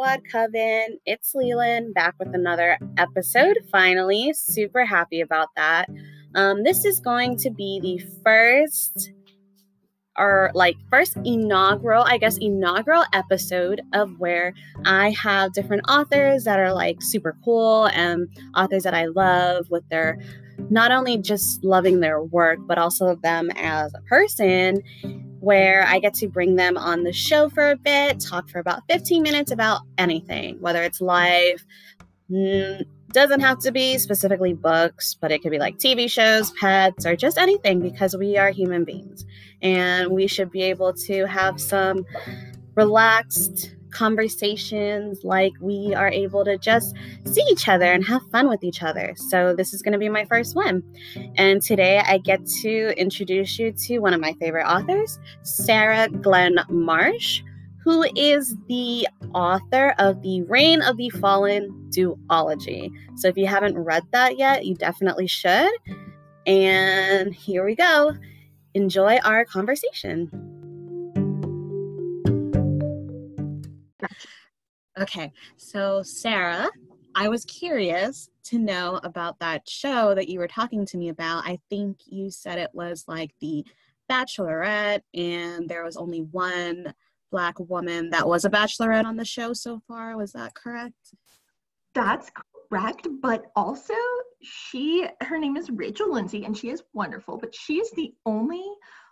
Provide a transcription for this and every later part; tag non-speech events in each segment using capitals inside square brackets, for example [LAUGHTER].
Squad Coven. It's Leland back with another episode. Finally, super happy about that. Um, this is going to be the first or like first inaugural, I guess, inaugural episode of where I have different authors that are like super cool and authors that I love with their not only just loving their work, but also them as a person, where I get to bring them on the show for a bit, talk for about 15 minutes about anything, whether it's life. Mm, doesn't have to be specifically books, but it could be like TV shows, pets, or just anything because we are human beings and we should be able to have some relaxed conversations like we are able to just see each other and have fun with each other. So, this is going to be my first one. And today I get to introduce you to one of my favorite authors, Sarah Glenn Marsh, who is the author of the Reign of the Fallen duology. So, if you haven't read that yet, you definitely should. And here we go. Enjoy our conversation. Okay, so Sarah, I was curious to know about that show that you were talking to me about. I think you said it was like the Bachelorette, and there was only one black woman that was a bachelorette on the show so far. Was that correct? That's correct, but also she her name is Rachel Lindsay and she is wonderful, but she is the only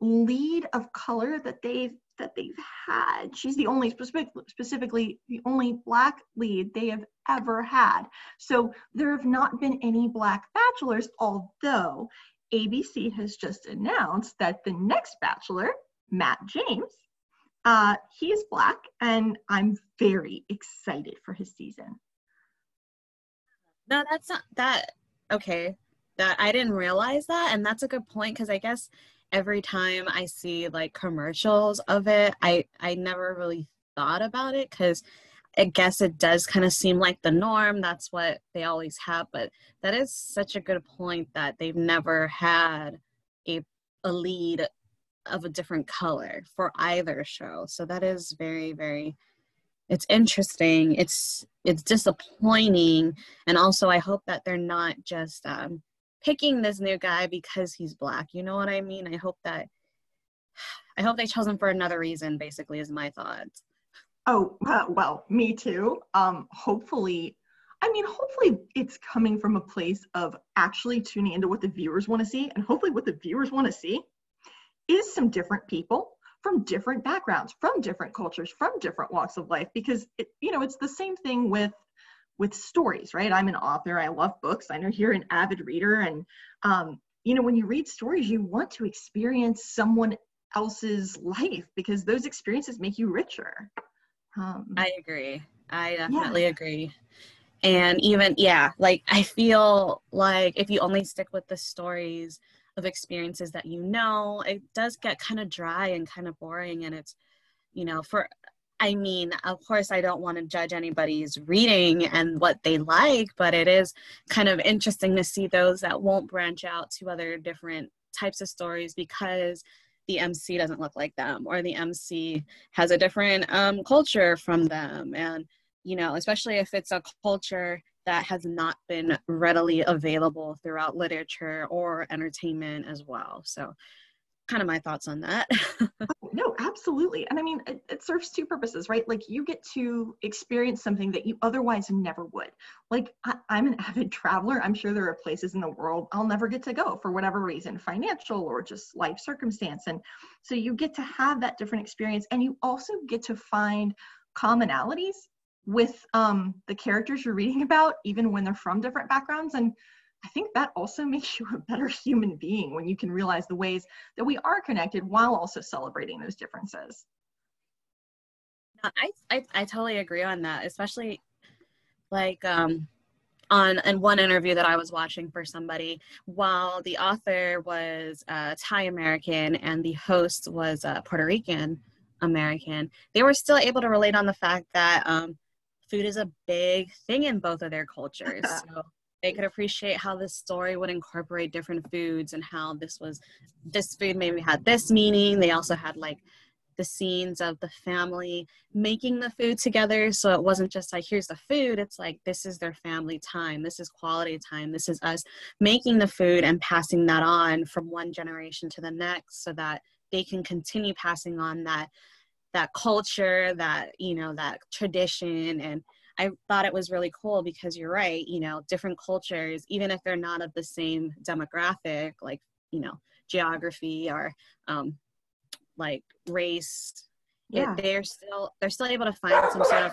lead of color that they've that they've had. She's the only specific, specifically the only black lead they have ever had. So there have not been any black bachelors, although ABC has just announced that the next bachelor, Matt James, uh, he is black, and I'm very excited for his season. No, that's not that. Okay, that I didn't realize that, and that's a good point because I guess every time I see like commercials of it, I I never really thought about it because I guess it does kind of seem like the norm. That's what they always have, but that is such a good point that they've never had a a lead of a different color for either show. So that is very very it's interesting. It's it's disappointing and also I hope that they're not just um picking this new guy because he's black. You know what I mean? I hope that [SIGHS] I hope they chose him for another reason basically is my thoughts. Oh, uh, well, me too. Um hopefully I mean, hopefully it's coming from a place of actually tuning into what the viewers want to see and hopefully what the viewers want to see is some different people from different backgrounds, from different cultures, from different walks of life because it, you know, it's the same thing with with stories, right? I'm an author. I love books. I know you're an avid reader. And, um, you know, when you read stories, you want to experience someone else's life because those experiences make you richer. Um, I agree. I definitely yeah. agree. And even, yeah, like I feel like if you only stick with the stories of experiences that you know, it does get kind of dry and kind of boring. And it's, you know, for I mean, of course, I don't want to judge anybody's reading and what they like, but it is kind of interesting to see those that won't branch out to other different types of stories because the MC doesn't look like them or the MC has a different um, culture from them. And, you know, especially if it's a culture that has not been readily available throughout literature or entertainment as well. So, kind of my thoughts on that. [LAUGHS] oh, no, absolutely. And I mean, it, it, serves two purposes, right? Like you get to experience something that you otherwise never would. Like I, I'm an [LAUGHS] avid traveler. I'm sure there are places in the world I'll never get to go for whatever reason, financial or just life circumstance. And so you get to have that different experience and you also get to find commonalities with um, the characters you're reading about, even when they're from different backgrounds. And I think that also [LAUGHS] makes you a better human being when you can realize the ways that we are connected while also celebrating those differences. I, I, I totally agree on that, especially like um, on in one interview that I was watching for somebody, while the author was uh, Thai American and the host was uh, Puerto Rican American, they were still able to relate on the fact that um, food is a big thing in both of their cultures. [LAUGHS] So they could appreciate how this story would incorporate different foods and how this was this food maybe had this meaning they also had like the scenes of the family making the food together. So it wasn't just like, here's the food. It's like, this is their family time. This is quality time. This is us making the food and passing that on from one generation to the next so that they can continue passing on that that culture that you know that tradition and i thought it was really cool because you're right you know different cultures even if they're not of the same demographic like you know geography or um, like race yeah. It, they're still they're still able to find some sort of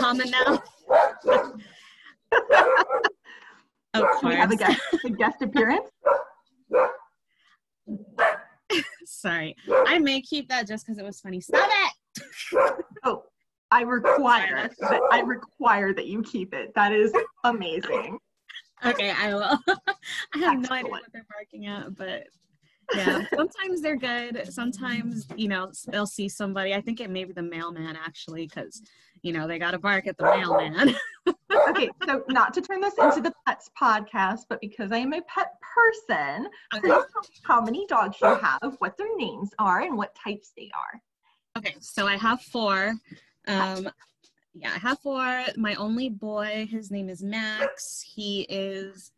common [LAUGHS] now [LAUGHS] of course. we have a guest, a guest appearance? [LAUGHS] Sorry. I may keep that just because it was funny. Stop it! Oh i require that i require that you keep it. That is amazing. Okay i will. [LAUGHS] I have Excellent. no idea what they're barking at but yeah sometimes they're good. Sometimes you know they'll see somebody. I think it may be the mailman actually because you know they got to bark at the mailman. [LAUGHS] Okay so not to turn this into the pets podcast but because i am a pet person okay. please tell me how many dogs you have what their names are and what types they are. Okay so i have four um yeah i have four my only boy his name is max he is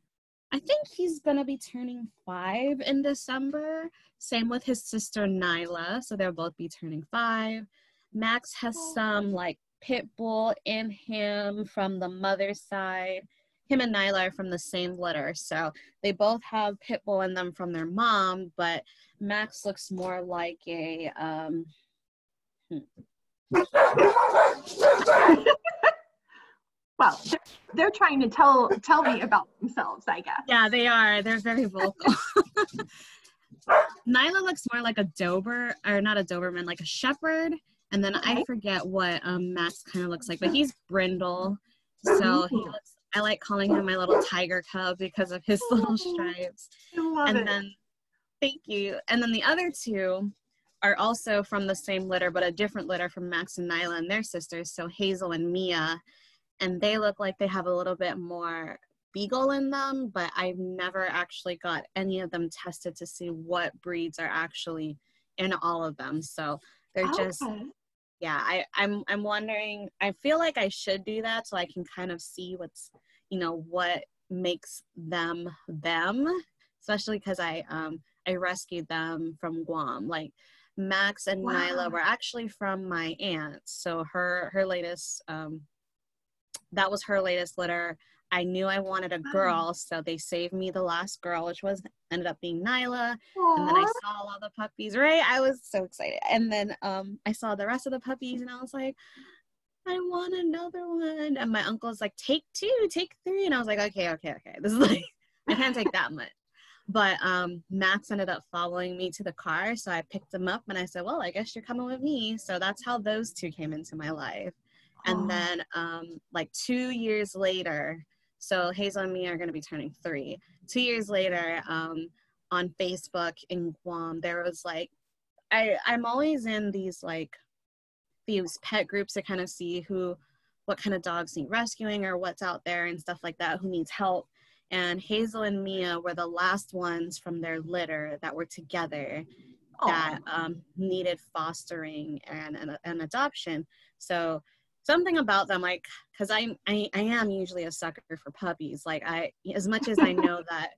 I think he's gonna be turning five in December. Same with his sister Nyla, so they'll both be turning five. Max has some like pit bull in him from the mother's side. Him and Nyla are from the same litter, so they both have pit bull in them from their mom, but Max looks more like a um. [LAUGHS] Well they're trying to tell tell me about themselves i guess. Yeah they are. They're very vocal. Nyla looks more like a dober or not a doberman like a shepherd. And then okay. i forget what um max kind of looks like but he's brindle. So he looks i like calling him my little tiger cub because of his little stripes. And it. then thank you. And then the other two are also from the same litter but a different litter from max and nyla and their sisters so hazel and mia and they look like they have a little bit more beagle in them, but I've never actually got any of them tested to see what breeds are actually in all of them. So they're okay. just yeah, I, I'm I'm wondering I feel like I should do that so I can kind of see what's you know what makes them them, especially because I um I rescued them from Guam. Like Max and wow. Nyla were actually from my aunt. So her her latest um that was her latest litter. I knew I wanted a girl, so they saved me the last girl, which was ended up being Nyla. Aww. And then I saw all the puppies, right? I was so excited. And then um, I saw the rest of the puppies, and I was like, I want another one. And my uncle's like, take two, take three. And I was like, okay, okay, okay. This is like, I can't take that much. But um, Max ended up following me to the car, so I picked him up and I said, well, I guess you're coming with me. So that's how those two came into my life. And oh. then, um, like two years later, so Hazel and me are going to be turning three. Two years later, um, on Facebook in Guam, there was like, I I'm always in these like these pet groups to kind of see who, what kind of dogs need rescuing or what's out there and stuff like that, who needs help. And Hazel and Mia were the last ones from their litter that were together that um, needed fostering and an adoption. So something about them like because I, I i am usually a sucker for puppies. Like i as much as i know [LAUGHS] that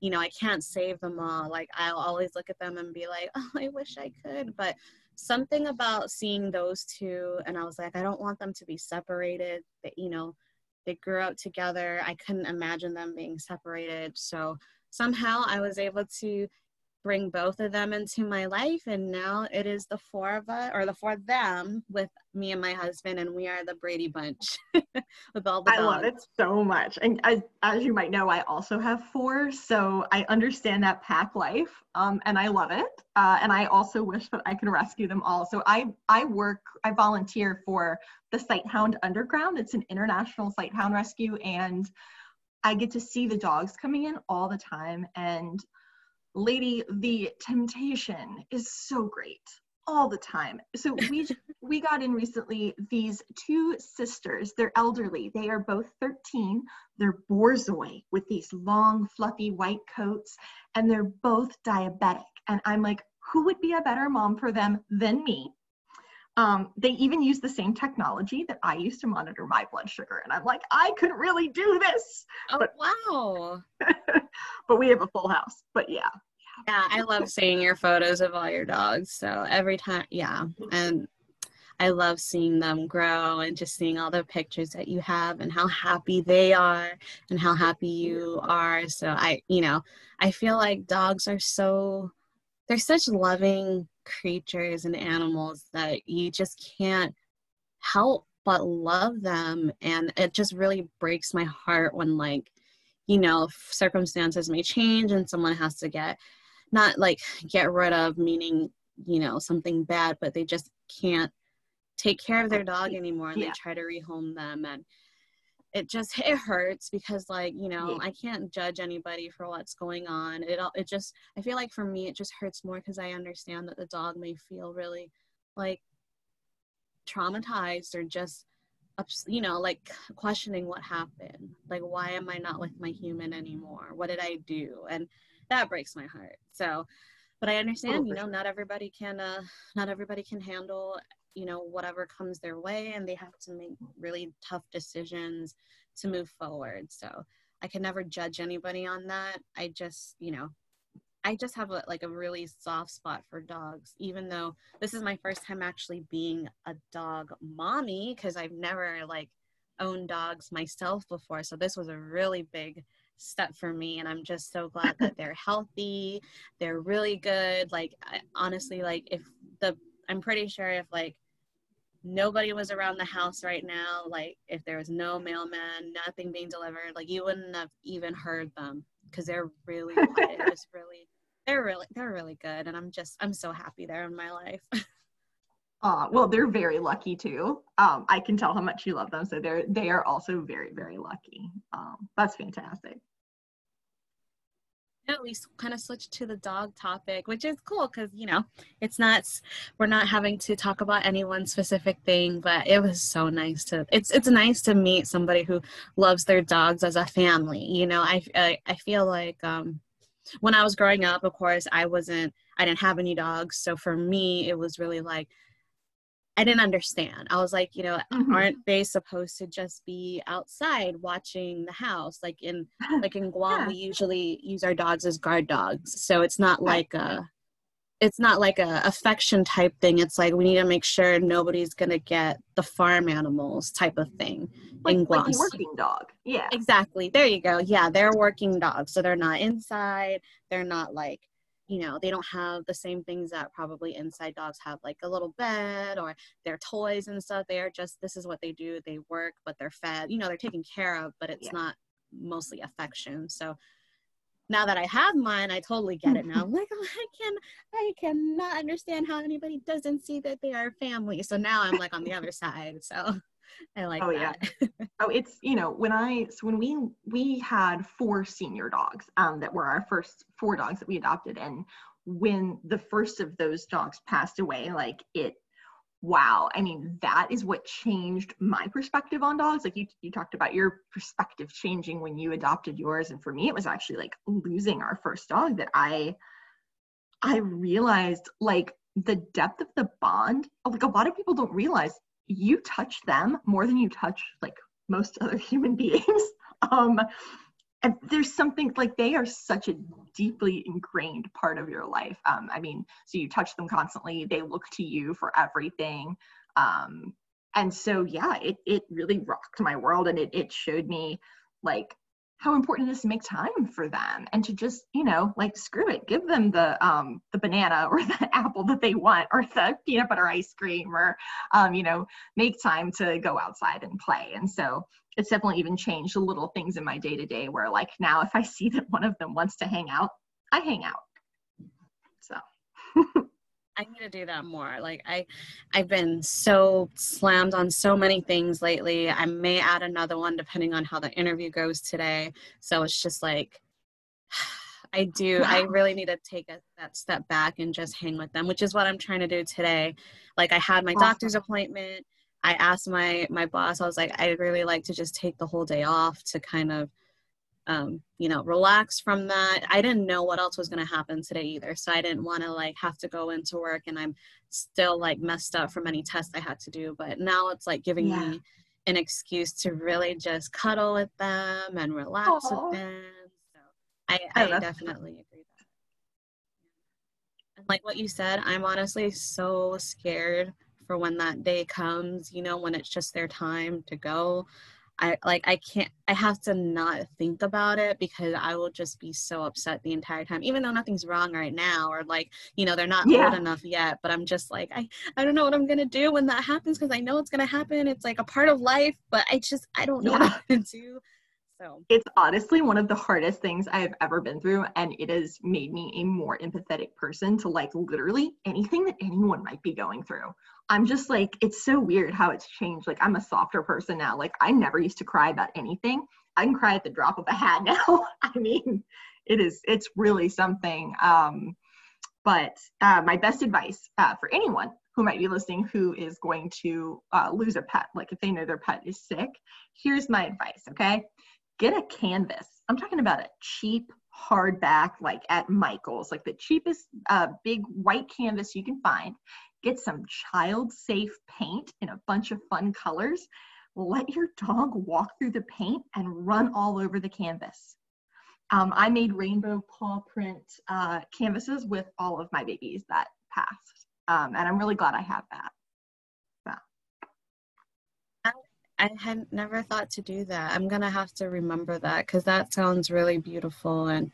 you know i can't save them all like i'll always look at them and be like oh i wish i could. But something about seeing those two and i was like i don't want them to be separated that you know they grew up together. I couldn't imagine them being separated. So somehow i was able to bring both of them into my life and now it is the four of us or the four of them with me and my husband and we are the brady bunch [LAUGHS] with all the i love it so much. And as, as you might know i also have four so i understand that pack life um, and i love it uh, and i also wish that i could rescue them all. So i i work i volunteer for the sighthound underground. It's an international sighthound rescue and i get to see the dogs coming in all the time and lady the temptation is so great all the time so we [LAUGHS] we got in recently these two sisters they're elderly they are both 13 they're borzoi with these long fluffy white coats and they're both diabetic and i'm like who would be a better mom for them than me? Um, they even use the same technology that I use to monitor my blood sugar. And I'm like, I could really do this. Oh, but, wow. [LAUGHS] but we have a full house. But yeah. Yeah, I love seeing your photos of all your dogs. So every time, yeah. And I love seeing them grow and just seeing all the pictures that you have and how happy they are and how happy you are. So I, you know, I feel like dogs are so, they're such loving creatures and animals that you just can't help but love them and it just really breaks my heart when like you know circumstances may change and someone has to get not like get rid of meaning you know something bad but they just can't take care of their dog anymore and yeah. they try to rehome them and it just it hurts because like you know yeah. i can't judge anybody for what's going on it all it just i feel like for me it just hurts more because i understand that the dog may feel really like traumatized or just you know like questioning what happened like why am i not with my human anymore what did i do and that breaks my heart. So but i understand oh, you know not everybody can uh not everybody can handle you know whatever comes their way and they have to make really tough decisions to move forward. So i can never judge anybody on that. I just you know i just have a, like a really soft spot for dogs even though this is my first time actually being a dog mommy because i've never like owned dogs myself before. So this was a really big step for me and i'm just so glad that they're healthy they're really good like I, honestly like if the i'm pretty sure if like nobody was around the house right now, like if there was no mailman, nothing being delivered, like you wouldn't have even heard them because they're really quiet. [LAUGHS] just really, they're really, they're really good, and I'm just, I'm so happy they're in my life. [LAUGHS] uh, well, they're very lucky too. Um, I can tell how much you love them, so they're they are also very very lucky. Um, that's fantastic we kind of switched to the dog topic, which is cool because you know it's not we're not having to talk about any one specific thing, but it was so nice to it's it's nice to meet somebody who loves their dogs as a family. You know, I I, I feel like um, when I was growing up, of course, I wasn't I didn't have any dogs, so for me it was really like I didn't understand. I was like, you know, mm-hmm. aren't they supposed to just be outside watching the house? Like in like in Guam, yeah. we usually use our dogs as guard dogs, so it's not like a it's not like a affection type thing. It's like we need to make sure nobody's gonna get the farm animals type of thing like, in Guam. Like a working dog. Yeah. Exactly. There you go. Yeah, they're working dogs, so they're not inside. They're not like you know they don't have the same things that probably inside dogs have like a little bed or their toys and stuff they are just this is what they do they work but they're fed you know they're taken care of but it's yeah. not mostly affection so now that I have mine, I totally get it now. [LAUGHS] I'm like, oh, I can, I cannot understand how anybody doesn't see that they are family. So now I'm like on the other side. So I like oh, that. Yeah. [LAUGHS] oh, it's you know when I so when we we had four senior dogs um, that were our first four dogs that we adopted, and when the first of those dogs passed away, like it wow i mean that is what changed my perspective on dogs like you, you talked about your perspective changing when you adopted yours and for me it was actually like losing our first dog that i i realized like the depth of the bond like a lot of people don't realize you touch them more than you touch like most other [LAUGHS] human beings. Um and there's something like they are such a deeply ingrained part of your life. Um i mean so you touch them constantly they look to you for everything. Um and so yeah it it really rocked my world and it it showed me like how important it is to make time for them and to just you know like screw it give them the um the banana [LAUGHS] or the apple that they want or the peanut butter ice cream or um you know make time to go outside and play. And so it's definitely even changed the little things in my day to day where like now if i see that one of them wants to hang out i hang out I need to do that more. Like I I've been so slammed on so many things lately. I may add another one depending on how the interview goes today. So it's just like [SIGHS] I do. I [LAUGHS] really need to take a, that step back and just hang with them, which is what I'm trying to do today. Like I had my awesome. doctor's appointment. I asked my my boss I was like I'd really like to just take the whole day off to kind of um, you know, relax from that. I didn't know what else was going to happen today either. So I didn't want to like have to go into work and I'm still like messed up from any tests I had to do. But now it's like giving yeah. me an excuse to really just cuddle with them and relax Aww. with them. So I, I, I definitely agree that. And like what you said, I'm honestly so scared for when that day comes, you know, when it's just their time to go. I like I can't I have to not think about it because I will just be so upset the entire time even though nothing's wrong right now or like you know they're not yeah. old enough yet but I'm just like I I don't know what I'm going to do when that happens because I know it's going to happen it's like a part of life but I just I don't know yeah. what to do so it's honestly one of the hardest things I have ever been through, and it has made me a more empathetic person to like literally anything that anyone might be going through. I'm just like, it's so weird how it's changed. Like, I'm a softer person now. Like, I never used to cry about anything. I can cry at the drop of a hat [LAUGHS] now. I mean, it is, it's really something. Um, but uh, my best advice uh, for anyone who might be listening who is going to uh, lose a pet, like if they know their pet is sick, here's my advice, okay? Get a canvas. I'm talking about a cheap hardback, like at Michael's, like the cheapest uh, big white canvas you can find. Get some child safe paint in a bunch of fun colors. Let your dog walk through the paint and run all over the canvas. Um, I made rainbow paw print uh, canvases with all of my babies that passed. Um, and I'm really glad I have that. I had never thought to do that. I'm gonna have to remember that because that sounds really beautiful and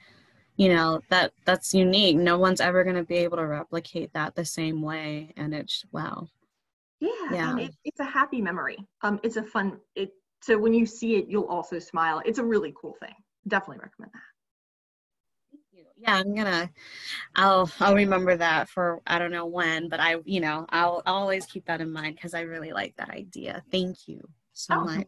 you know that that's unique. No one's ever gonna be able to replicate that the same way, and it's wow. Yeah, yeah. It, it's a happy memory. Um, it's a fun. It so when you see it, you'll also smile. It's a really cool thing. Definitely recommend that yeah i'm gonna i'll i'll remember that for i don't know when but i you know i'll, I'll always keep that in mind because i really like that idea thank you so oh, much.